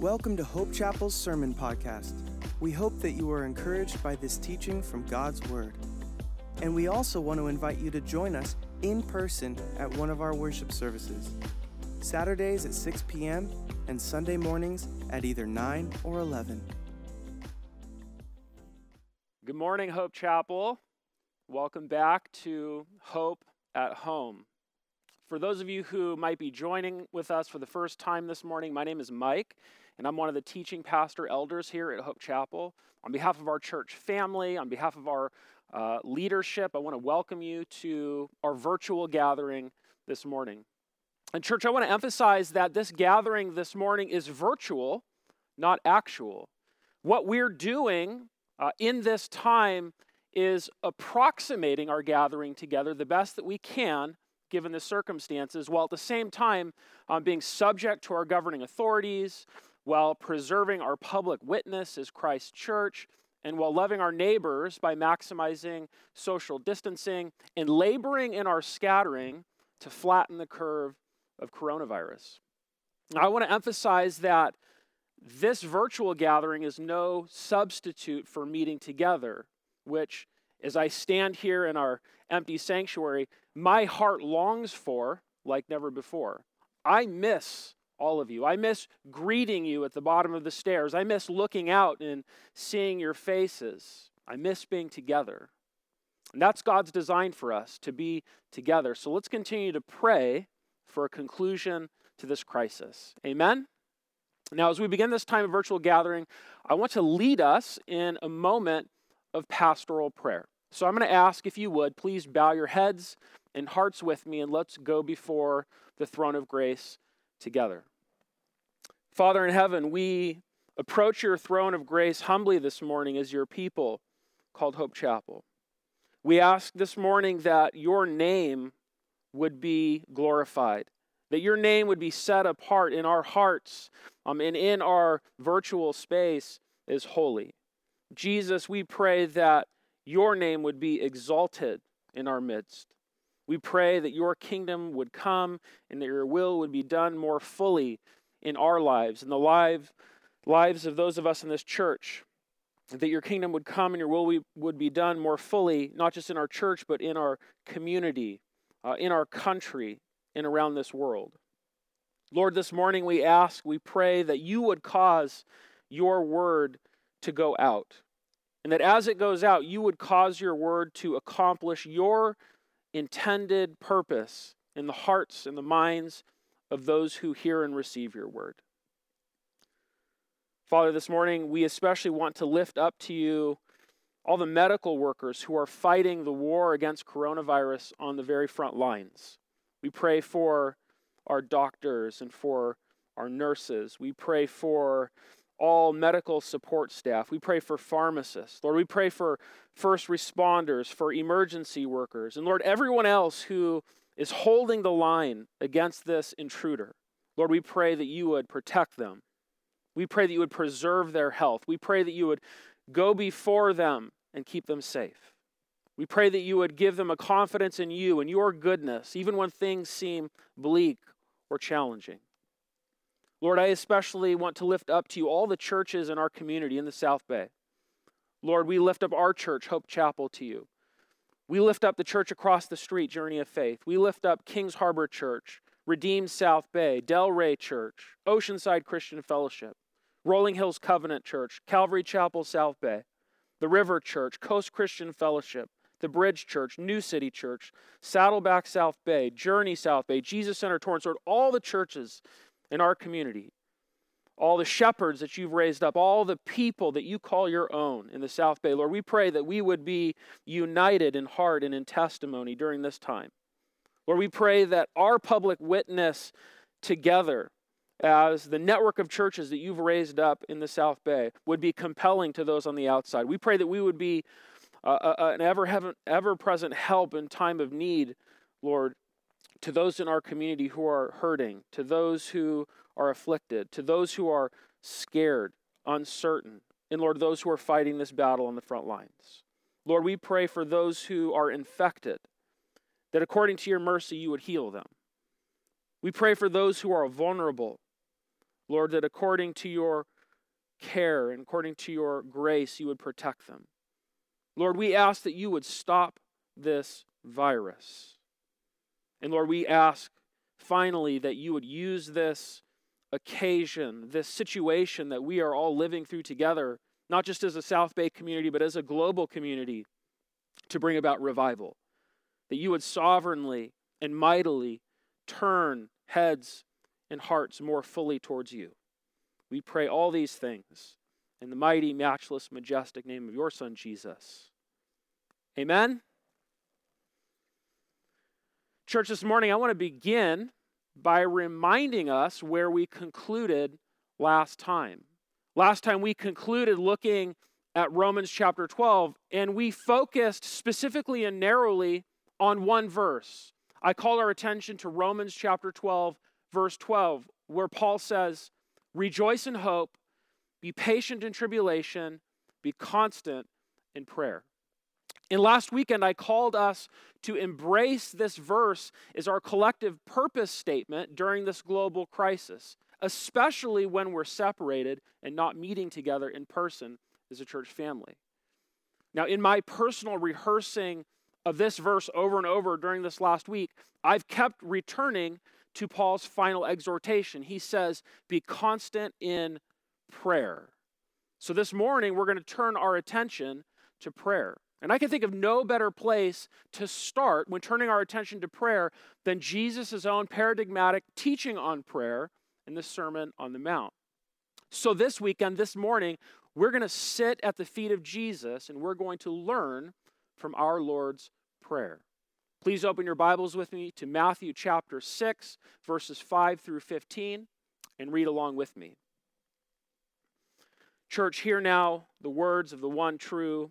Welcome to Hope Chapel's Sermon Podcast. We hope that you are encouraged by this teaching from God's Word. And we also want to invite you to join us in person at one of our worship services. Saturdays at 6 p.m. and Sunday mornings at either 9 or 11. Good morning, Hope Chapel. Welcome back to Hope at Home. For those of you who might be joining with us for the first time this morning, my name is Mike, and I'm one of the teaching pastor elders here at Hope Chapel. On behalf of our church family, on behalf of our uh, leadership, I want to welcome you to our virtual gathering this morning. And, church, I want to emphasize that this gathering this morning is virtual, not actual. What we're doing uh, in this time is approximating our gathering together the best that we can given the circumstances, while at the same time um, being subject to our governing authorities, while preserving our public witness as Christ's church, and while loving our neighbors by maximizing social distancing and laboring in our scattering to flatten the curve of coronavirus. Now, I want to emphasize that this virtual gathering is no substitute for meeting together, which, as I stand here in our empty sanctuary, my heart longs for like never before. I miss all of you. I miss greeting you at the bottom of the stairs. I miss looking out and seeing your faces. I miss being together. And that's God's design for us to be together. So let's continue to pray for a conclusion to this crisis. Amen? Now, as we begin this time of virtual gathering, I want to lead us in a moment of pastoral prayer. So I'm going to ask if you would please bow your heads and hearts with me and let's go before the throne of grace together. Father in heaven, we approach your throne of grace humbly this morning as your people called Hope Chapel. We ask this morning that your name would be glorified, that your name would be set apart in our hearts um, and in our virtual space is holy. Jesus, we pray that your name would be exalted in our midst. We pray that your kingdom would come and that your will would be done more fully in our lives, in the live, lives of those of us in this church. That your kingdom would come and your will would be done more fully, not just in our church, but in our community, uh, in our country, and around this world. Lord, this morning we ask, we pray that you would cause your word to go out. And that as it goes out, you would cause your word to accomplish your intended purpose in the hearts and the minds of those who hear and receive your word. Father, this morning we especially want to lift up to you all the medical workers who are fighting the war against coronavirus on the very front lines. We pray for our doctors and for our nurses. We pray for all medical support staff. We pray for pharmacists. Lord, we pray for first responders, for emergency workers, and Lord, everyone else who is holding the line against this intruder. Lord, we pray that you would protect them. We pray that you would preserve their health. We pray that you would go before them and keep them safe. We pray that you would give them a confidence in you and your goodness, even when things seem bleak or challenging. Lord, I especially want to lift up to you all the churches in our community in the South Bay. Lord, we lift up our church, Hope Chapel, to you. We lift up the church across the street, Journey of Faith. We lift up Kings Harbor Church, Redeemed South Bay, Delray Church, Oceanside Christian Fellowship, Rolling Hills Covenant Church, Calvary Chapel South Bay, the River Church, Coast Christian Fellowship, the Bridge Church, New City Church, Saddleback South Bay, Journey South Bay, Jesus Center Torrance Road, all the churches in our community, all the shepherds that you've raised up, all the people that you call your own in the South Bay. Lord, we pray that we would be united in heart and in testimony during this time. Lord, we pray that our public witness together as the network of churches that you've raised up in the South Bay would be compelling to those on the outside. We pray that we would be uh, uh, uh an ever, ever present help in time of need, Lord, to those in our community who are hurting, to those who are afflicted, to those who are scared, uncertain, and Lord, those who are fighting this battle on the front lines. Lord, we pray for those who are infected, that according to your mercy, you would heal them. We pray for those who are vulnerable, Lord, that according to your care and according to your grace, you would protect them. Lord, we ask that you would stop this virus. And Lord, we ask finally that you would use this occasion, this situation that we are all living through together, not just as a South Bay community, but as a global community, to bring about revival. That you would sovereignly and mightily turn heads and hearts more fully towards you. We pray all these things in the mighty, matchless, majestic name of your Son, Jesus. Amen. Church, this morning I want to begin by reminding us where we concluded last time. Last time we concluded looking at Romans chapter 12, and we focused specifically and narrowly on one verse. I call our attention to Romans chapter 12, verse 12, where Paul says, Rejoice in hope, be patient in tribulation, be constant in prayer. And last weekend, I called us to embrace this verse as our collective purpose statement during this global crisis, especially when we're separated and not meeting together in person as a church family. Now, in my personal rehearsing of this verse over and over during this last week, I've kept returning to Paul's final exhortation. He says, Be constant in prayer. So this morning, we're going to turn our attention to prayer. And I can think of no better place to start when turning our attention to prayer than Jesus' own paradigmatic teaching on prayer in the Sermon on the Mount. So, this weekend, this morning, we're going to sit at the feet of Jesus and we're going to learn from our Lord's Prayer. Please open your Bibles with me to Matthew chapter 6, verses 5 through 15, and read along with me. Church, hear now the words of the one true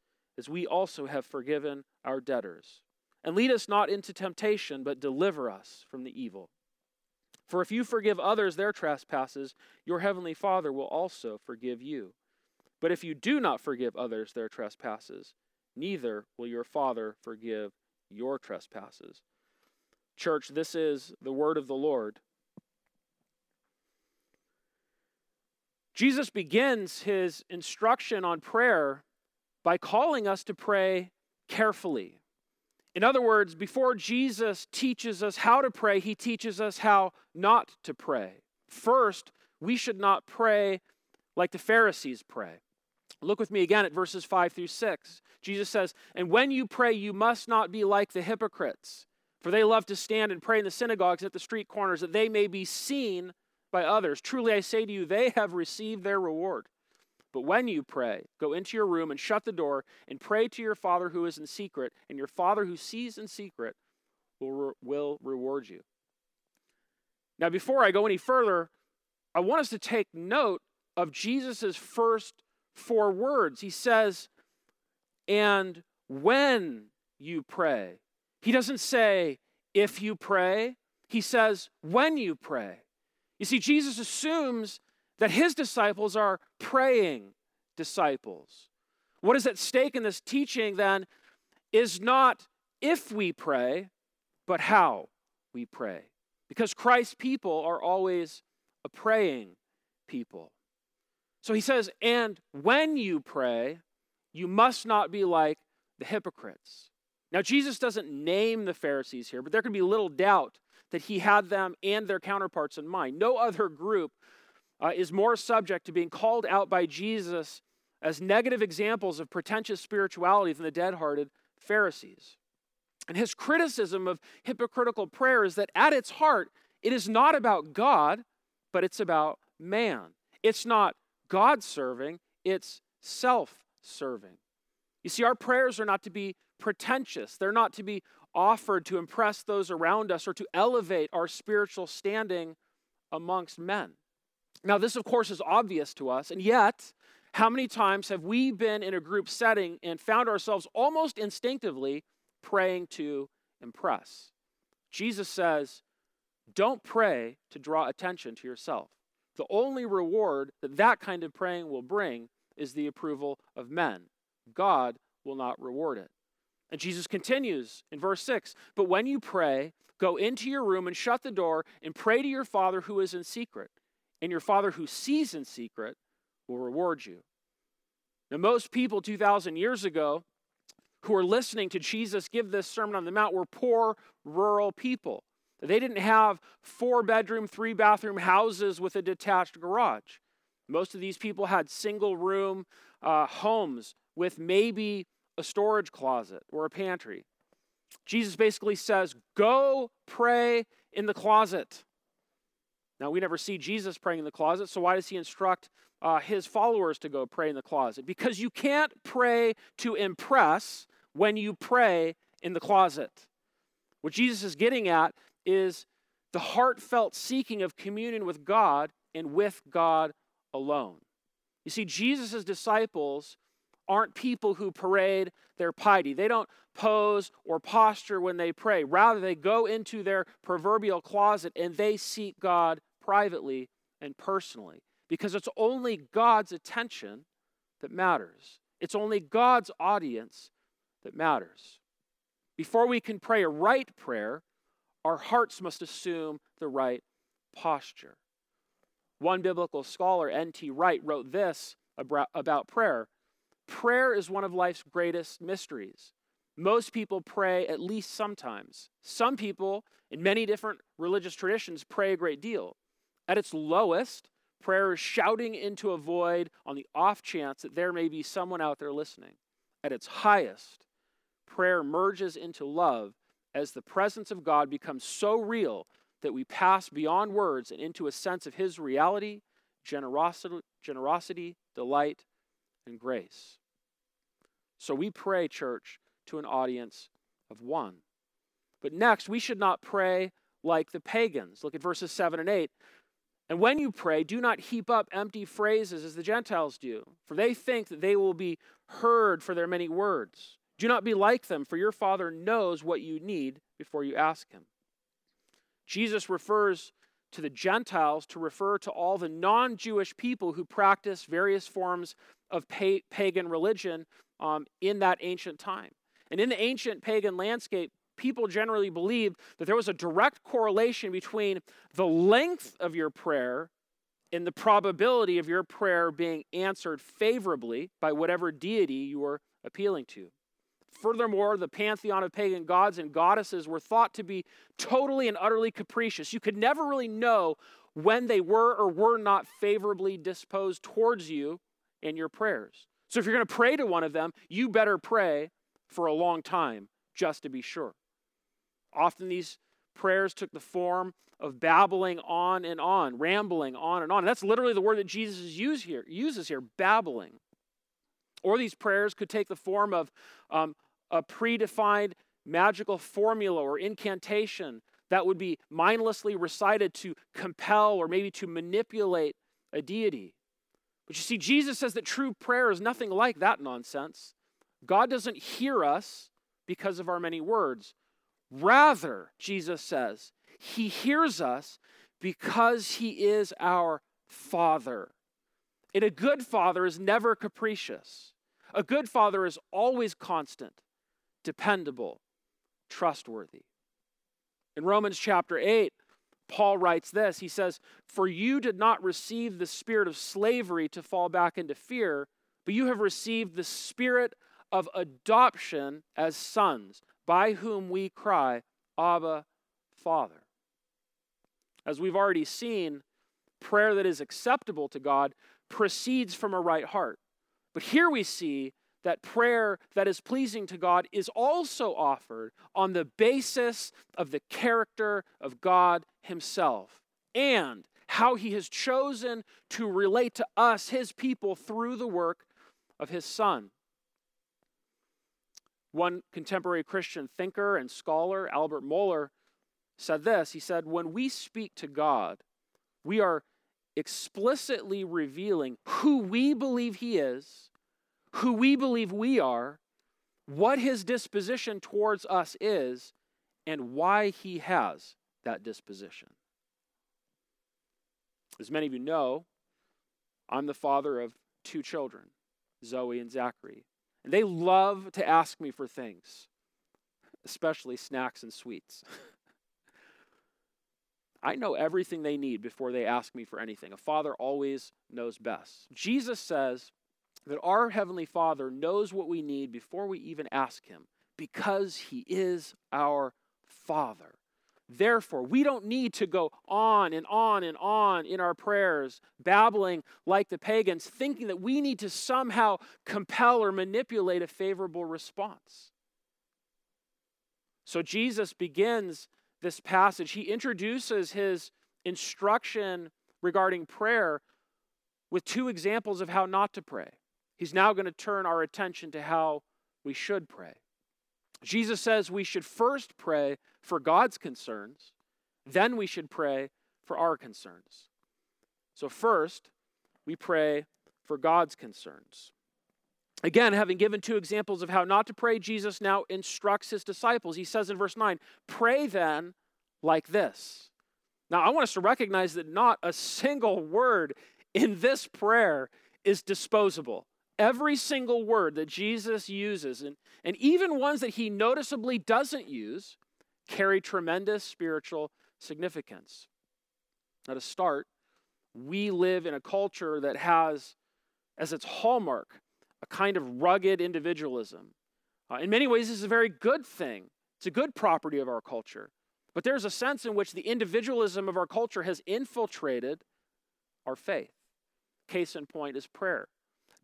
as we also have forgiven our debtors. And lead us not into temptation, but deliver us from the evil. For if you forgive others their trespasses, your heavenly Father will also forgive you. But if you do not forgive others their trespasses, neither will your Father forgive your trespasses. Church, this is the word of the Lord. Jesus begins his instruction on prayer by calling us to pray carefully. In other words, before Jesus teaches us how to pray, he teaches us how not to pray. First, we should not pray like the Pharisees pray. Look with me again at verses 5 through 6. Jesus says, And when you pray, you must not be like the hypocrites, for they love to stand and pray in the synagogues at the street corners, that they may be seen by others. Truly I say to you, they have received their reward. But when you pray, go into your room and shut the door and pray to your Father who is in secret, and your Father who sees in secret will, re- will reward you. Now, before I go any further, I want us to take note of Jesus' first four words. He says, and when you pray. He doesn't say, if you pray. He says, when you pray. You see, Jesus assumes that his disciples are praying disciples. What is at stake in this teaching then is not if we pray, but how we pray. Because Christ's people are always a praying people. So he says, and when you pray, you must not be like the hypocrites. Now, Jesus doesn't name the Pharisees here, but there can be little doubt that he had them and their counterparts in mind. No other group uh, is more subject to being called out by Jesus as negative examples of pretentious spirituality than the dead hearted Pharisees. And his criticism of hypocritical prayer is that at its heart, it is not about God, but it's about man. It's not God serving, it's self serving. You see, our prayers are not to be pretentious, they're not to be offered to impress those around us or to elevate our spiritual standing amongst men. Now, this, of course, is obvious to us, and yet, how many times have we been in a group setting and found ourselves almost instinctively praying to impress? Jesus says, don't pray to draw attention to yourself. The only reward that that kind of praying will bring is the approval of men. God will not reward it. And Jesus continues in verse 6 But when you pray, go into your room and shut the door and pray to your Father who is in secret. And your Father who sees in secret will reward you. Now, most people 2,000 years ago who were listening to Jesus give this Sermon on the Mount were poor, rural people. They didn't have four bedroom, three bathroom houses with a detached garage. Most of these people had single room uh, homes with maybe a storage closet or a pantry. Jesus basically says, Go pray in the closet. Now, we never see Jesus praying in the closet, so why does he instruct uh, his followers to go pray in the closet? Because you can't pray to impress when you pray in the closet. What Jesus is getting at is the heartfelt seeking of communion with God and with God alone. You see, Jesus' disciples aren't people who parade their piety. They don't pose or posture when they pray. Rather, they go into their proverbial closet and they seek God privately and personally because it's only God's attention that matters. It's only God's audience that matters. Before we can pray a right prayer, our hearts must assume the right posture. One biblical scholar, N.T. Wright, wrote this about prayer Prayer is one of life's greatest mysteries. Most people pray at least sometimes. Some people, in many different religious traditions, pray a great deal. At its lowest, prayer is shouting into a void on the off chance that there may be someone out there listening. At its highest, prayer merges into love as the presence of God becomes so real that we pass beyond words and into a sense of His reality, generosity, generosity delight, and grace. So we pray, church, to an audience of one. But next, we should not pray like the pagans. Look at verses 7 and 8. And when you pray, do not heap up empty phrases as the Gentiles do, for they think that they will be heard for their many words. Do not be like them, for your Father knows what you need before you ask Him. Jesus refers to the Gentiles to refer to all the non Jewish people who practice various forms of pa- pagan religion um, in that ancient time. And in the ancient pagan landscape, people generally believed that there was a direct correlation between the length of your prayer and the probability of your prayer being answered favorably by whatever deity you were appealing to. Furthermore, the pantheon of pagan gods and goddesses were thought to be totally and utterly capricious. You could never really know when they were or were not favorably disposed towards you in your prayers. So if you're going to pray to one of them, you better pray for a long time just to be sure. Often these prayers took the form of babbling on and on, rambling on and on. And that's literally the word that Jesus use here, uses here, babbling. Or these prayers could take the form of um, a predefined magical formula or incantation that would be mindlessly recited to compel or maybe to manipulate a deity. But you see, Jesus says that true prayer is nothing like that nonsense. God doesn't hear us because of our many words. Rather, Jesus says, He hears us because He is our Father. And a good father is never capricious. A good father is always constant, dependable, trustworthy. In Romans chapter 8, Paul writes this He says, For you did not receive the spirit of slavery to fall back into fear, but you have received the spirit of adoption as sons, by whom we cry, Abba, Father. As we've already seen, prayer that is acceptable to God proceeds from a right heart. But here we see that prayer that is pleasing to God is also offered on the basis of the character of God Himself and how He has chosen to relate to us, His people, through the work of His Son. One contemporary Christian thinker and scholar, Albert Mohler, said this He said, When we speak to God, we are explicitly revealing who we believe He is who we believe we are, what his disposition towards us is, and why he has that disposition. As many of you know, I'm the father of two children, Zoe and Zachary. They love to ask me for things, especially snacks and sweets. I know everything they need before they ask me for anything. A father always knows best. Jesus says, that our Heavenly Father knows what we need before we even ask Him because He is our Father. Therefore, we don't need to go on and on and on in our prayers, babbling like the pagans, thinking that we need to somehow compel or manipulate a favorable response. So, Jesus begins this passage. He introduces his instruction regarding prayer with two examples of how not to pray. He's now going to turn our attention to how we should pray. Jesus says we should first pray for God's concerns, then we should pray for our concerns. So, first, we pray for God's concerns. Again, having given two examples of how not to pray, Jesus now instructs his disciples. He says in verse 9, Pray then like this. Now, I want us to recognize that not a single word in this prayer is disposable. Every single word that Jesus uses, and, and even ones that he noticeably doesn't use, carry tremendous spiritual significance. Now, to start, we live in a culture that has as its hallmark a kind of rugged individualism. Uh, in many ways, this is a very good thing, it's a good property of our culture. But there's a sense in which the individualism of our culture has infiltrated our faith. Case in point is prayer.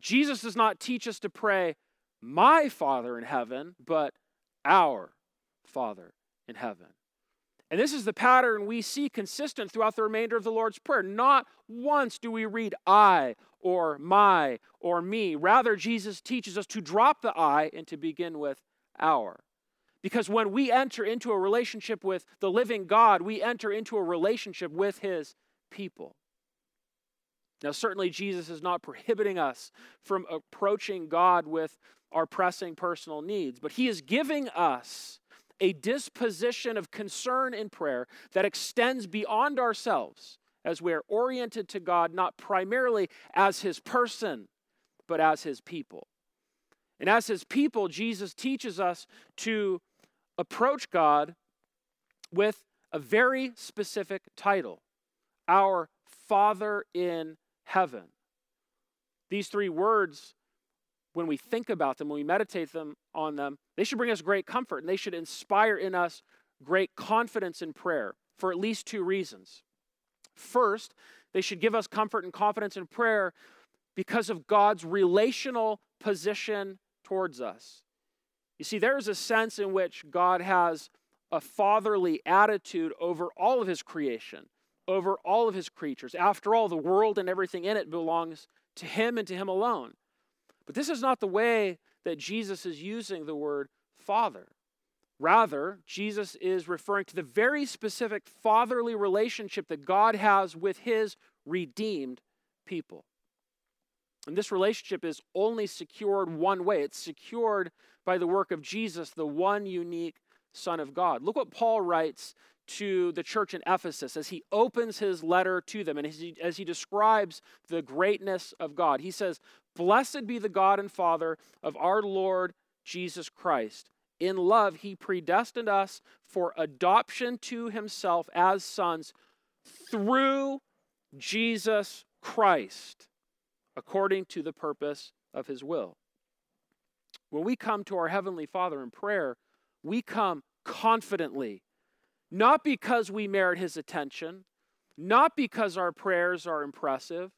Jesus does not teach us to pray, my Father in heaven, but our Father in heaven. And this is the pattern we see consistent throughout the remainder of the Lord's Prayer. Not once do we read I or my or me. Rather, Jesus teaches us to drop the I and to begin with our. Because when we enter into a relationship with the living God, we enter into a relationship with his people. Now, certainly, Jesus is not prohibiting us from approaching God with our pressing personal needs, but He is giving us a disposition of concern in prayer that extends beyond ourselves as we are oriented to God not primarily as His person, but as His people. And as His people, Jesus teaches us to approach God with a very specific title Our Father in heaven. These three words, when we think about them, when we meditate them on them, they should bring us great comfort and they should inspire in us great confidence in prayer for at least two reasons. First, they should give us comfort and confidence in prayer because of God's relational position towards us. You see, there is a sense in which God has a fatherly attitude over all of his creation over all of his creatures. After all, the world and everything in it belongs to him and to him alone. But this is not the way that Jesus is using the word father. Rather, Jesus is referring to the very specific fatherly relationship that God has with his redeemed people. And this relationship is only secured one way it's secured by the work of Jesus, the one unique Son of God. Look what Paul writes to the church in Ephesus as he opens his letter to them and as he, as he describes the greatness of God. He says, Blessed be the God and Father of our Lord Jesus Christ. In love, he predestined us for adoption to himself as sons through Jesus Christ, according to the purpose of his will. When we come to our Heavenly Father in prayer, we come confidently not because we merit his attention, not because our prayers are impressive,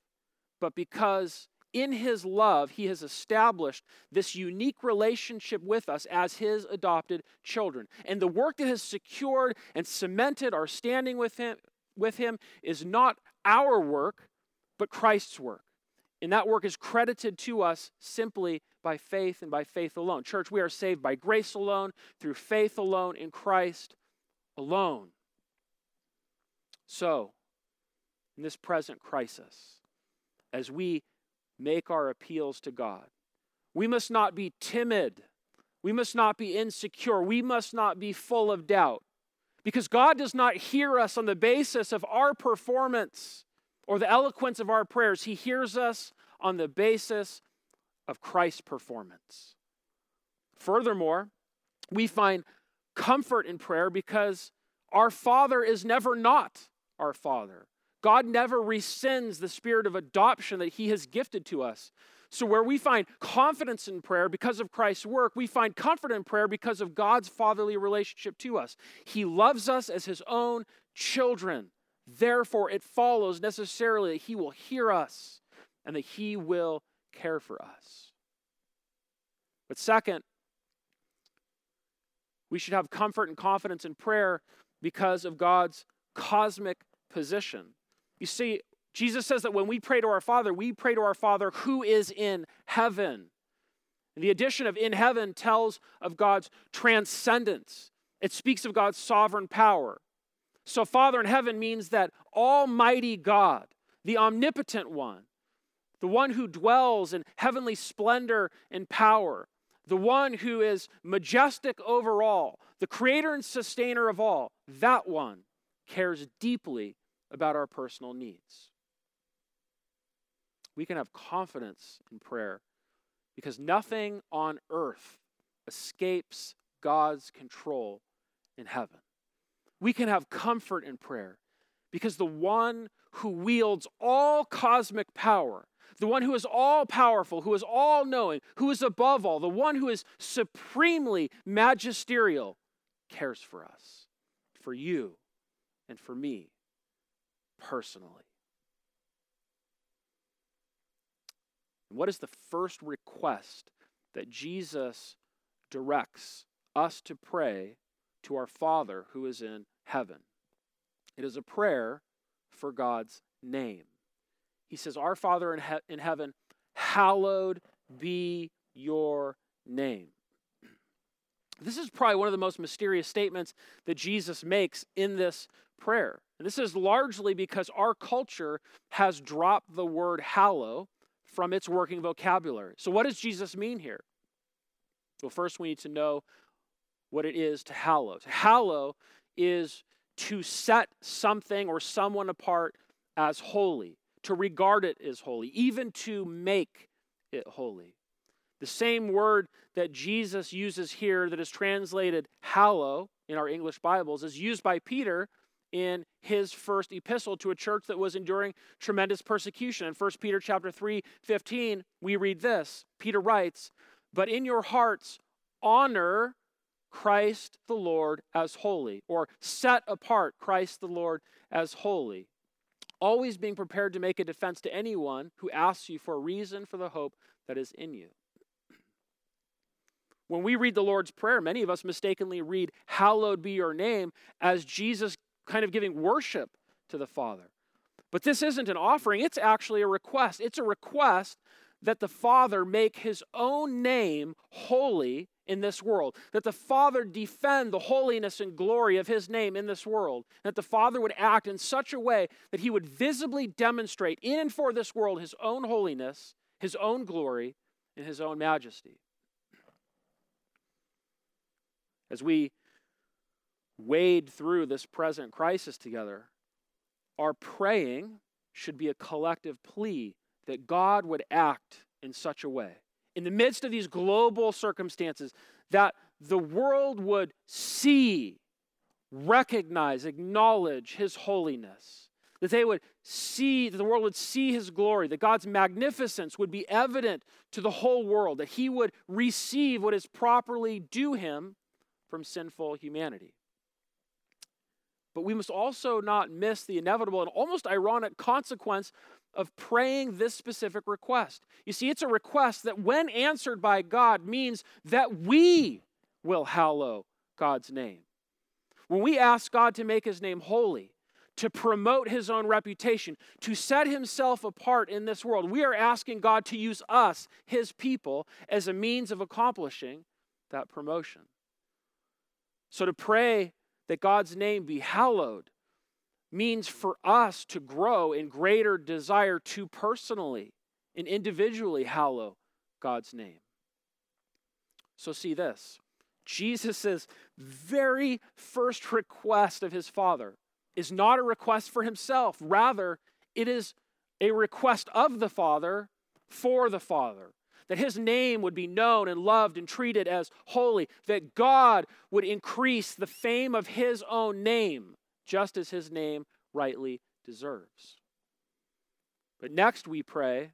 but because in his love, he has established this unique relationship with us as his adopted children. And the work that has secured and cemented our standing with him, with him is not our work, but Christ's work. And that work is credited to us simply by faith and by faith alone. Church, we are saved by grace alone, through faith alone, in Christ alone. So, in this present crisis, as we make our appeals to God. We must not be timid. We must not be insecure. We must not be full of doubt. Because God does not hear us on the basis of our performance or the eloquence of our prayers. He hears us on the basis of Christ's performance. Furthermore, we find comfort in prayer because our Father is never not our Father. God never rescinds the spirit of adoption that He has gifted to us. So, where we find confidence in prayer because of Christ's work, we find comfort in prayer because of God's fatherly relationship to us. He loves us as His own children. Therefore, it follows necessarily that He will hear us and that He will care for us. But, second, we should have comfort and confidence in prayer because of God's cosmic position. You see, Jesus says that when we pray to our Father, we pray to our Father who is in heaven. And the addition of in heaven tells of God's transcendence, it speaks of God's sovereign power. So, Father in heaven means that Almighty God, the omnipotent one, the one who dwells in heavenly splendor and power, the one who is majestic over all, the creator and sustainer of all, that one cares deeply about our personal needs. We can have confidence in prayer because nothing on earth escapes God's control in heaven. We can have comfort in prayer because the one who wields all cosmic power, the one who is all powerful, who is all knowing, who is above all, the one who is supremely magisterial, cares for us, for you, and for me personally. And what is the first request that Jesus directs us to pray to our Father who is in heaven? It is a prayer for God's name. He says, Our Father in, he- in heaven, hallowed be your name. This is probably one of the most mysterious statements that Jesus makes in this prayer. And this is largely because our culture has dropped the word hallow from its working vocabulary. So, what does Jesus mean here? Well, first we need to know what it is to hallow. To hallow is to set something or someone apart as holy, to regard it as holy, even to make it holy. The same word that Jesus uses here that is translated hallow in our English Bibles is used by Peter in his first epistle to a church that was enduring tremendous persecution. In 1 Peter chapter 3, 15, we read this. Peter writes, But in your hearts honor Christ the Lord as holy, or set apart Christ the Lord as holy, always being prepared to make a defense to anyone who asks you for a reason for the hope that is in you. When we read the Lord's Prayer, many of us mistakenly read, Hallowed be your name, as Jesus kind of giving worship to the Father. But this isn't an offering, it's actually a request. It's a request that the Father make his own name holy in this world, that the Father defend the holiness and glory of his name in this world, that the Father would act in such a way that he would visibly demonstrate in and for this world his own holiness, his own glory, and his own majesty. As we wade through this present crisis together, our praying should be a collective plea that God would act in such a way, in the midst of these global circumstances, that the world would see, recognize, acknowledge His holiness, that they would see, that the world would see His glory, that God's magnificence would be evident to the whole world, that He would receive what is properly due Him from sinful humanity. But we must also not miss the inevitable and almost ironic consequence of praying this specific request. You see, it's a request that, when answered by God, means that we will hallow God's name. When we ask God to make his name holy, to promote his own reputation, to set himself apart in this world, we are asking God to use us, his people, as a means of accomplishing that promotion. So to pray that God's name be hallowed means for us to grow in greater desire to personally and individually hallow God's name. So, see this Jesus' very first request of his Father is not a request for himself, rather, it is a request of the Father for the Father. That his name would be known and loved and treated as holy, that God would increase the fame of his own name, just as his name rightly deserves. But next we pray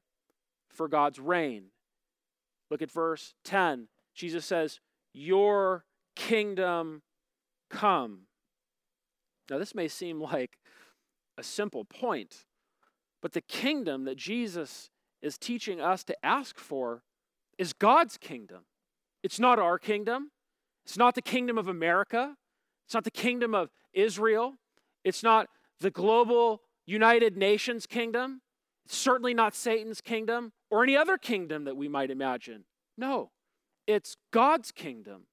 for God's reign. Look at verse 10. Jesus says, Your kingdom come. Now, this may seem like a simple point, but the kingdom that Jesus is teaching us to ask for is God's kingdom. It's not our kingdom. It's not the kingdom of America. It's not the kingdom of Israel. It's not the global United Nations kingdom. It's certainly not Satan's kingdom or any other kingdom that we might imagine. No, it's God's kingdom.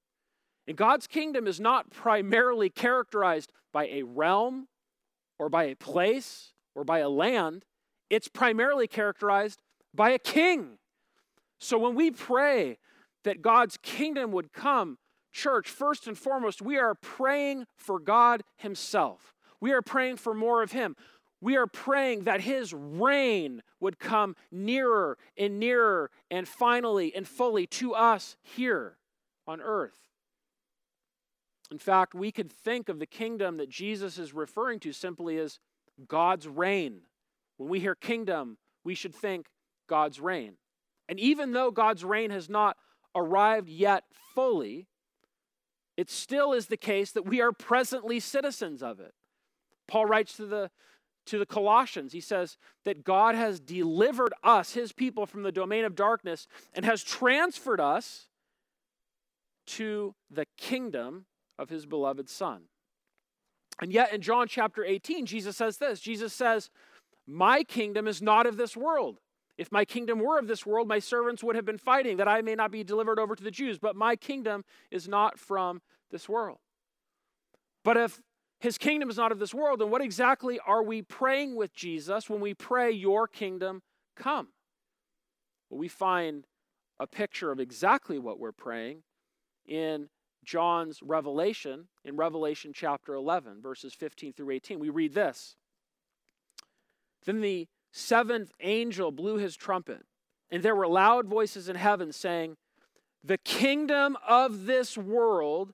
And God's kingdom is not primarily characterized by a realm or by a place or by a land, it's primarily characterized by a king. So when we pray that God's kingdom would come, church, first and foremost, we are praying for God Himself. We are praying for more of Him. We are praying that His reign would come nearer and nearer and finally and fully to us here on earth. In fact, we could think of the kingdom that Jesus is referring to simply as God's reign. When we hear kingdom, we should think God's reign. And even though God's reign has not arrived yet fully, it still is the case that we are presently citizens of it. Paul writes to the to the Colossians. He says that God has delivered us, his people, from the domain of darkness and has transferred us to the kingdom of his beloved Son. And yet in John chapter 18, Jesus says this Jesus says, My kingdom is not of this world. If my kingdom were of this world, my servants would have been fighting that I may not be delivered over to the Jews. But my kingdom is not from this world. But if his kingdom is not of this world, And what exactly are we praying with Jesus when we pray, Your kingdom come? Well, we find a picture of exactly what we're praying in John's revelation, in Revelation chapter 11, verses 15 through 18. We read this Then the seventh angel blew his trumpet, and there were loud voices in heaven saying, The kingdom of this world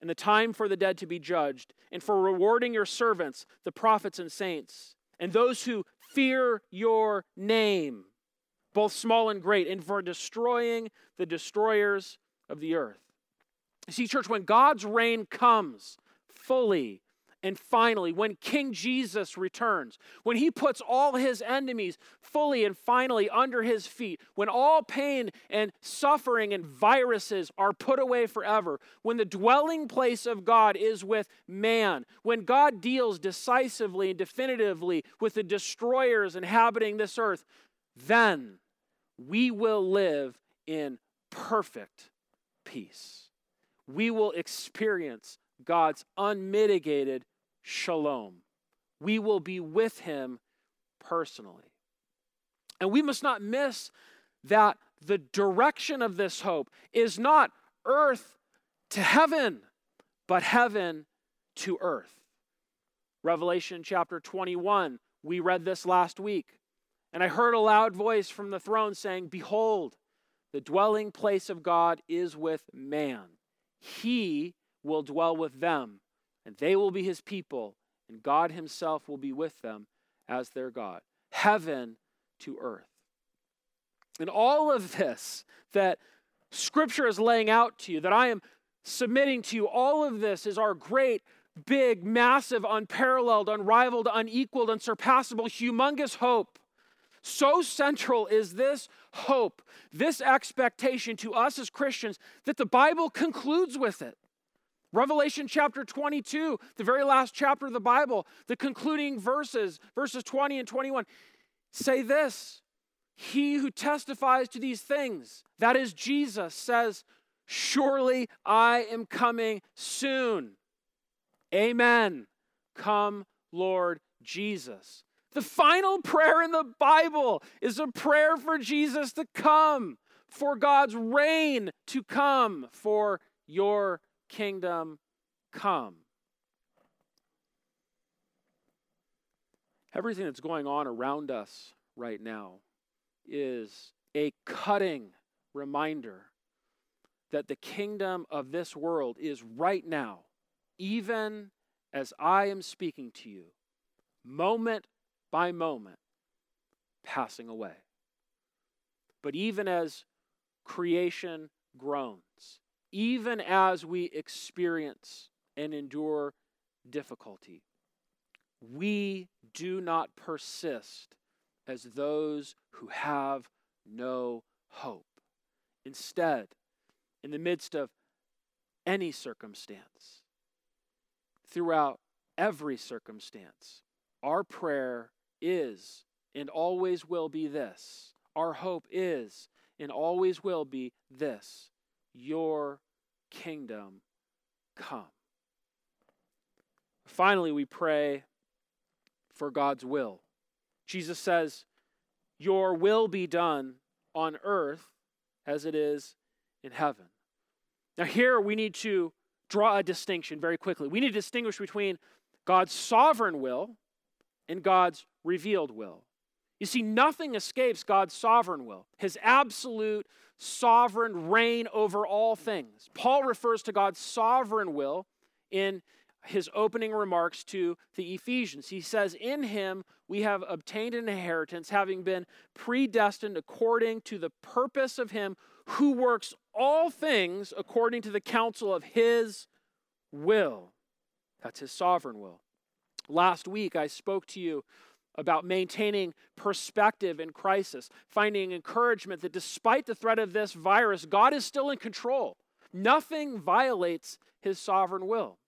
and the time for the dead to be judged, and for rewarding your servants, the prophets and saints, and those who fear your name, both small and great, and for destroying the destroyers of the earth. see, church, when God's reign comes fully, and finally, when King Jesus returns, when he puts all his enemies fully and finally under his feet, when all pain and suffering and viruses are put away forever, when the dwelling place of God is with man, when God deals decisively and definitively with the destroyers inhabiting this earth, then we will live in perfect peace. We will experience God's unmitigated shalom. We will be with him personally. And we must not miss that the direction of this hope is not earth to heaven, but heaven to earth. Revelation chapter 21, we read this last week. And I heard a loud voice from the throne saying, Behold, the dwelling place of God is with man. He will dwell with them, and they will be his people, and God himself will be with them as their God. Heaven to earth. And all of this that Scripture is laying out to you, that I am submitting to you, all of this is our great, big, massive, unparalleled, unrivaled, unequaled, unsurpassable, humongous hope. So central is this hope, this expectation to us as Christians that the Bible concludes with it. Revelation chapter 22, the very last chapter of the Bible, the concluding verses, verses 20 and 21, say this He who testifies to these things, that is Jesus, says, Surely I am coming soon. Amen. Come, Lord Jesus. The final prayer in the Bible is a prayer for Jesus to come, for God's reign to come, for your kingdom come. Everything that's going on around us right now is a cutting reminder that the kingdom of this world is right now, even as I am speaking to you, moment by moment, passing away. But even as creation groans, even as we experience and endure difficulty, we do not persist as those who have no hope. Instead, in the midst of any circumstance, throughout every circumstance, our prayer is and always will be this. Our hope is and always will be this Your kingdom come. Finally, we pray for God's will. Jesus says, Your will be done on earth as it is in heaven. Now, here we need to draw a distinction very quickly. We need to distinguish between God's sovereign will and God's revealed will. You see, nothing escapes God's sovereign will, his absolute sovereign reign over all things. Paul refers to God's sovereign will in his opening remarks to the Ephesians. He says, In him we have obtained an inheritance, having been predestined according to the purpose of him who works all things according to the counsel of his will. That's his sovereign will. Last week, I spoke to you about maintaining perspective in crisis, finding encouragement that despite the threat of this virus, God is still in control. Nothing violates his sovereign will.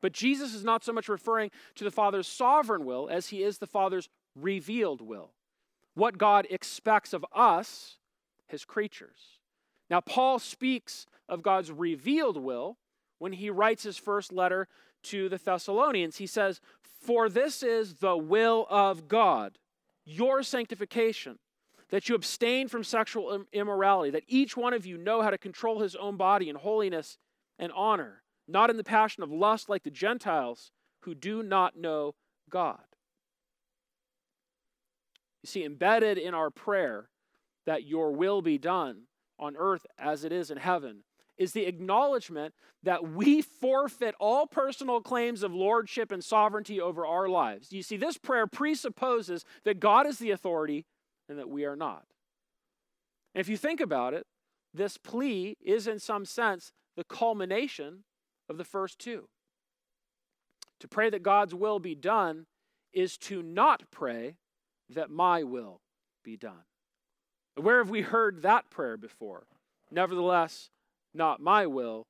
But Jesus is not so much referring to the Father's sovereign will as he is the Father's revealed will. What God expects of us, his creatures. Now, Paul speaks of God's revealed will when he writes his first letter to the Thessalonians. He says, For this is the will of God, your sanctification, that you abstain from sexual immorality, that each one of you know how to control his own body in holiness and honor, not in the passion of lust like the Gentiles who do not know God. You see, embedded in our prayer that your will be done on earth as it is in heaven is the acknowledgement that we forfeit all personal claims of lordship and sovereignty over our lives. You see, this prayer presupposes that God is the authority and that we are not. And if you think about it, this plea is, in some sense, the culmination of the first two. To pray that God's will be done is to not pray that my will be done. Where have we heard that prayer before? Nevertheless, not my will,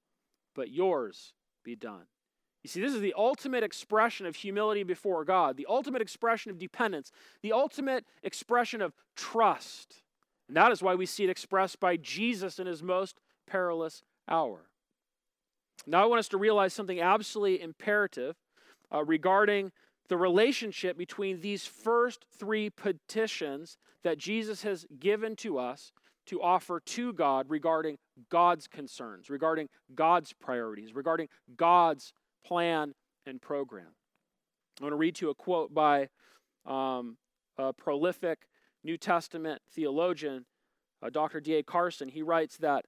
but yours be done. You see, this is the ultimate expression of humility before God, the ultimate expression of dependence, the ultimate expression of trust. And that is why we see it expressed by Jesus in his most perilous hour. Now, I want us to realize something absolutely imperative uh, regarding the relationship between these first three petitions that Jesus has given to us to offer to God regarding God's concerns, regarding God's priorities, regarding God's plan and program. I want to read to you a quote by um, a prolific New Testament theologian, uh, Dr. D.A. Carson, he writes that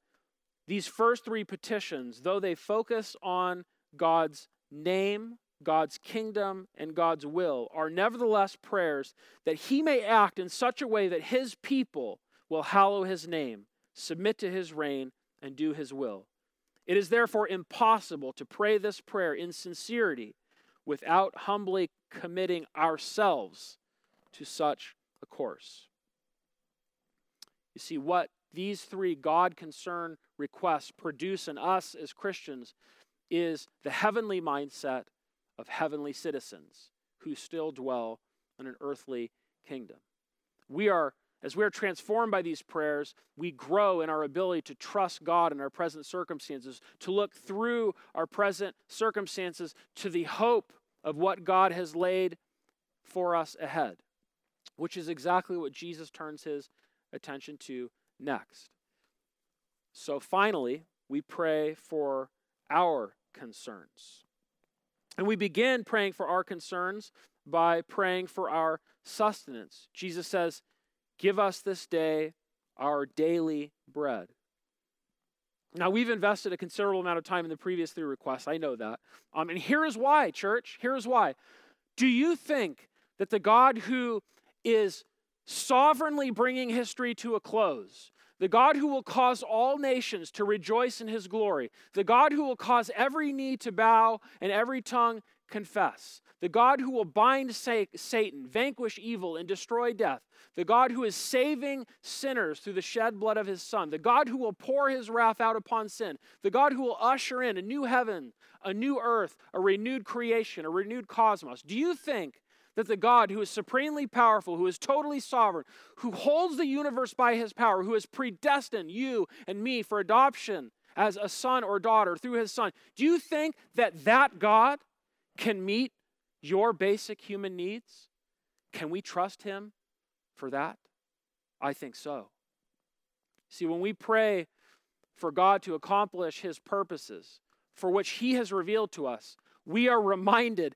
these first three petitions, though they focus on God's name, God's kingdom, and God's will, are nevertheless prayers that He may act in such a way that His people will hallow His name, submit to His reign, and do His will. It is therefore impossible to pray this prayer in sincerity without humbly committing ourselves to such a course. You see, what these three God concern requests produce in us as Christians is the heavenly mindset of heavenly citizens who still dwell in an earthly kingdom. We are as we are transformed by these prayers, we grow in our ability to trust God in our present circumstances, to look through our present circumstances to the hope of what God has laid for us ahead, which is exactly what Jesus turns his attention to next. So finally, we pray for our concerns. And we begin praying for our concerns by praying for our sustenance. Jesus says, Give us this day our daily bread. Now, we've invested a considerable amount of time in the previous three requests. I know that. Um, and here is why, church. Here is why. Do you think that the God who is sovereignly bringing history to a close, the God who will cause all nations to rejoice in his glory, the God who will cause every knee to bow and every tongue confess, the God who will bind Satan, vanquish evil, and destroy death, the God who is saving sinners through the shed blood of his Son, the God who will pour his wrath out upon sin, the God who will usher in a new heaven, a new earth, a renewed creation, a renewed cosmos. Do you think that the God who is supremely powerful, who is totally sovereign, who holds the universe by his power, who has predestined you and me for adoption as a son or daughter through his Son, do you think that that God can meet your basic human needs? Can we trust him for that? I think so. See, when we pray for God to accomplish his purposes, for which he has revealed to us, we are reminded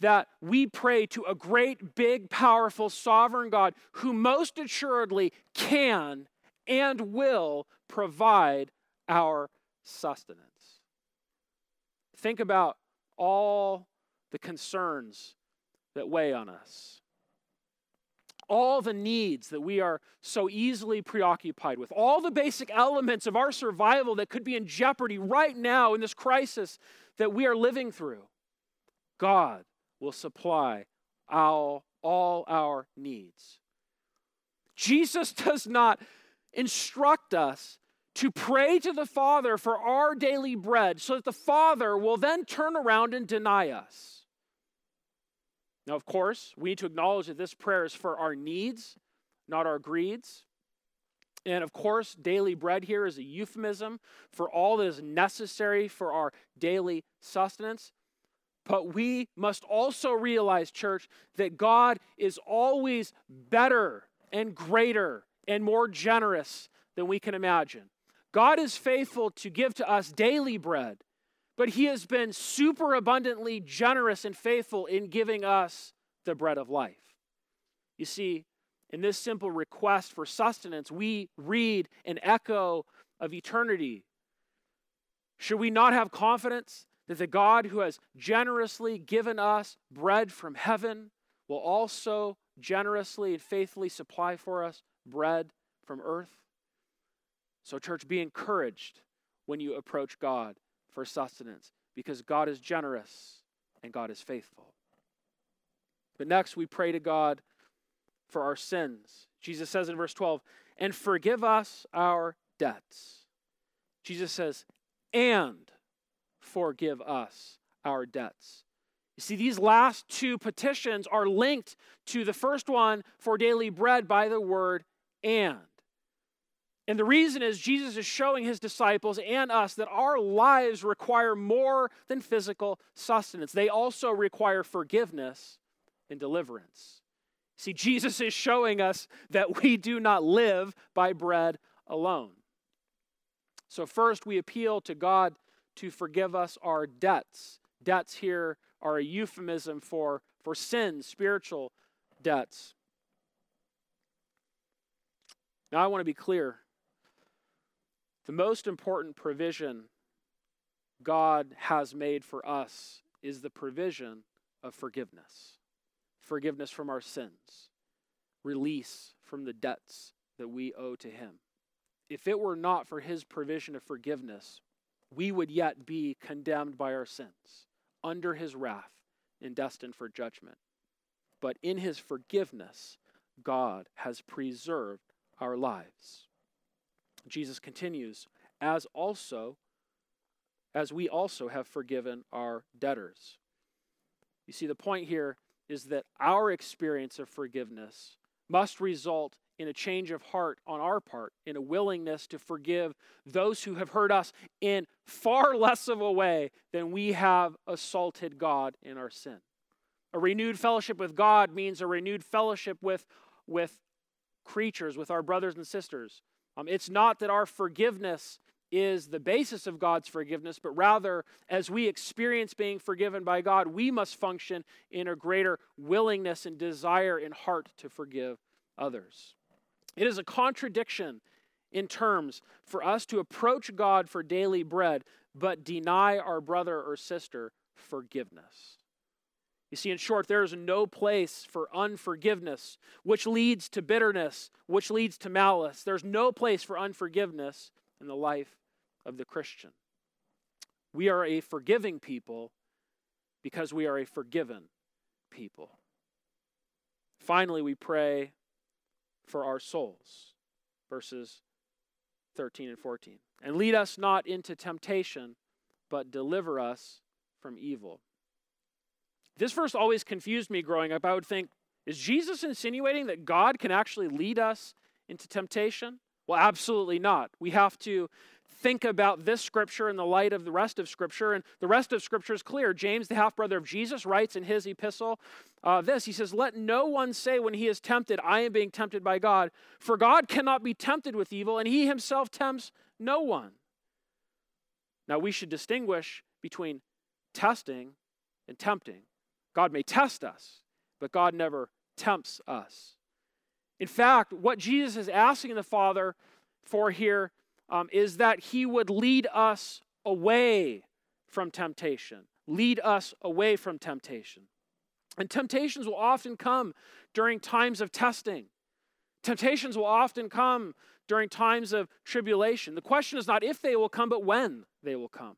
that we pray to a great, big, powerful, sovereign God who most assuredly can and will provide our sustenance. Think about all the concerns that weigh on us all the needs that we are so easily preoccupied with, all the basic elements of our survival that could be in jeopardy right now in this crisis that we are living through, God will supply all, all our needs. Jesus does not instruct us to pray to the Father for our daily bread so that the Father will then turn around and deny us. Now, of course, we need to acknowledge that this prayer is for our needs, not our greeds. And of course, daily bread here is a euphemism for all that is necessary for our daily sustenance. But we must also realize, church, that God is always better and greater and more generous than we can imagine. God is faithful to give to us daily bread but he has been super abundantly generous and faithful in giving us the bread of life. You see, in this simple request for sustenance, we read an echo of eternity. Should we not have confidence that the God who has generously given us bread from heaven will also generously and faithfully supply for us bread from earth? So, church, be encouraged when you approach God for sustenance because God is generous and God is faithful. But next, we pray to God for our sins. Jesus says in verse 12, and forgive us our debts. Jesus says, and forgive us our debts. You see, these last two petitions are linked to the first one for daily bread by the word and. And the reason is Jesus is showing his disciples and us that our lives require more than physical sustenance. They also require forgiveness and deliverance. See, Jesus is showing us that we do not live by bread alone. So, first, we appeal to God to forgive us our debts. Debts here are a euphemism for, for sins, spiritual debts. Now, I want to be clear. The most important provision God has made for us is the provision of forgiveness forgiveness from our sins, release from the debts that we owe to Him. If it were not for His provision of forgiveness, we would yet be condemned by our sins, under His wrath, and destined for judgment. But in His forgiveness, God has preserved our lives. Jesus continues, as also as we also have forgiven our debtors. You see, the point here is that our experience of forgiveness must result in a change of heart on our part, in a willingness to forgive those who have hurt us in far less of a way than we have assaulted God in our sin. A renewed fellowship with God means a renewed fellowship with, with creatures, with our brothers and sisters. Um, it's not that our forgiveness is the basis of God's forgiveness, but rather, as we experience being forgiven by God, we must function in a greater willingness and desire in heart to forgive others. It is a contradiction in terms for us to approach God for daily bread, but deny our brother or sister forgiveness. You see, in short, there is no place for unforgiveness, which leads to bitterness, which leads to malice. There's no place for unforgiveness in the life of the Christian. We are a forgiving people because we are a forgiven people. Finally, we pray for our souls. Verses 13 and 14. And lead us not into temptation, but deliver us from evil. This verse always confused me growing up. I would think, is Jesus insinuating that God can actually lead us into temptation? Well, absolutely not. We have to think about this scripture in the light of the rest of scripture, and the rest of scripture is clear. James, the half brother of Jesus, writes in his epistle uh, this He says, Let no one say when he is tempted, I am being tempted by God, for God cannot be tempted with evil, and he himself tempts no one. Now, we should distinguish between testing and tempting. God may test us, but God never tempts us. In fact, what Jesus is asking the Father for here um, is that He would lead us away from temptation, lead us away from temptation. And temptations will often come during times of testing. Temptations will often come during times of tribulation. The question is not if they will come, but when they will come.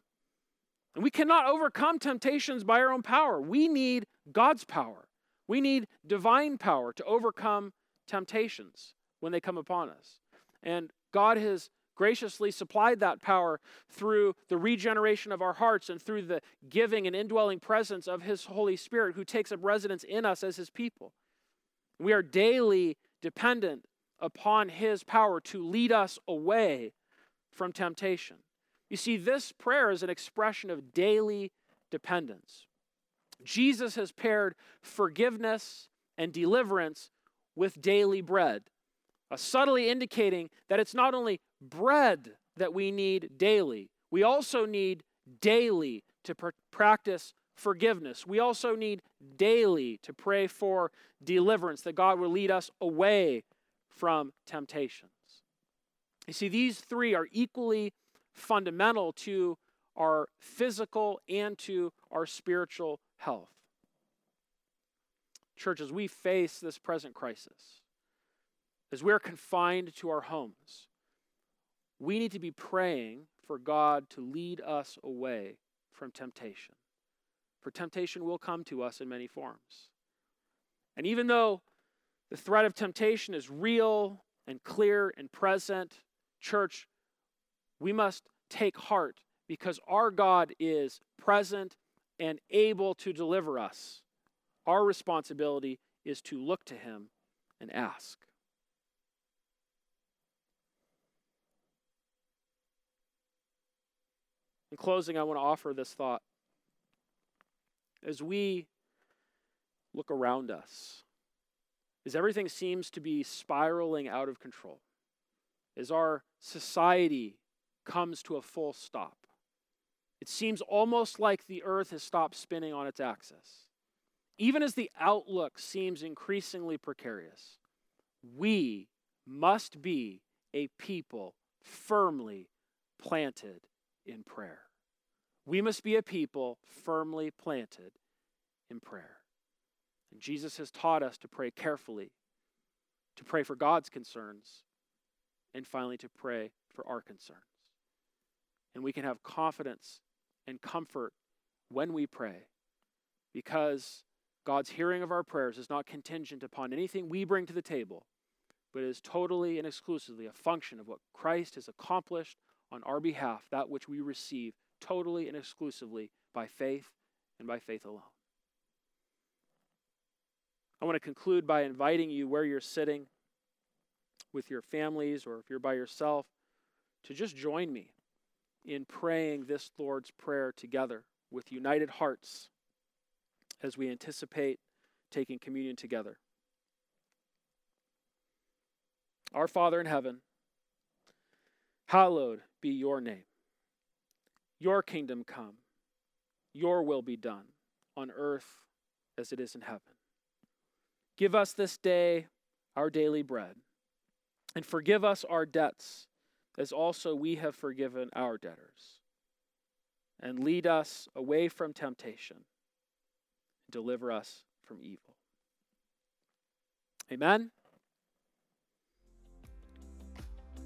And we cannot overcome temptations by our own power. We need God's power. We need divine power to overcome temptations when they come upon us. And God has graciously supplied that power through the regeneration of our hearts and through the giving and indwelling presence of His Holy Spirit who takes up residence in us as His people. We are daily dependent upon His power to lead us away from temptation. You see, this prayer is an expression of daily dependence. Jesus has paired forgiveness and deliverance with daily bread, uh, subtly indicating that it's not only bread that we need daily, we also need daily to pr- practice forgiveness. We also need daily to pray for deliverance, that God will lead us away from temptations. You see, these three are equally fundamental to our physical and to our spiritual health. Church, as we face this present crisis, as we're confined to our homes, we need to be praying for God to lead us away from temptation. For temptation will come to us in many forms. And even though the threat of temptation is real and clear and present, church, we must take heart because our God is present and able to deliver us. Our responsibility is to look to Him and ask. In closing, I want to offer this thought. As we look around us, as everything seems to be spiraling out of control, as our society comes to a full stop, it seems almost like the earth has stopped spinning on its axis. Even as the outlook seems increasingly precarious, we must be a people firmly planted in prayer. We must be a people firmly planted in prayer. And Jesus has taught us to pray carefully, to pray for God's concerns, and finally to pray for our concerns. And we can have confidence and comfort when we pray because God's hearing of our prayers is not contingent upon anything we bring to the table, but is totally and exclusively a function of what Christ has accomplished on our behalf, that which we receive totally and exclusively by faith and by faith alone. I want to conclude by inviting you where you're sitting with your families or if you're by yourself to just join me in praying this Lord's Prayer together with united hearts as we anticipate taking communion together. Our Father in heaven, hallowed be your name. Your kingdom come, your will be done on earth as it is in heaven. Give us this day our daily bread, and forgive us our debts as also we have forgiven our debtors. And lead us away from temptation, and deliver us from evil. Amen.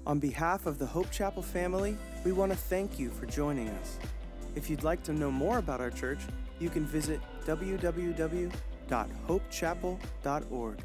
On behalf of the Hope Chapel family, we want to thank you for joining us. If you'd like to know more about our church, you can visit www.hopechapel.org.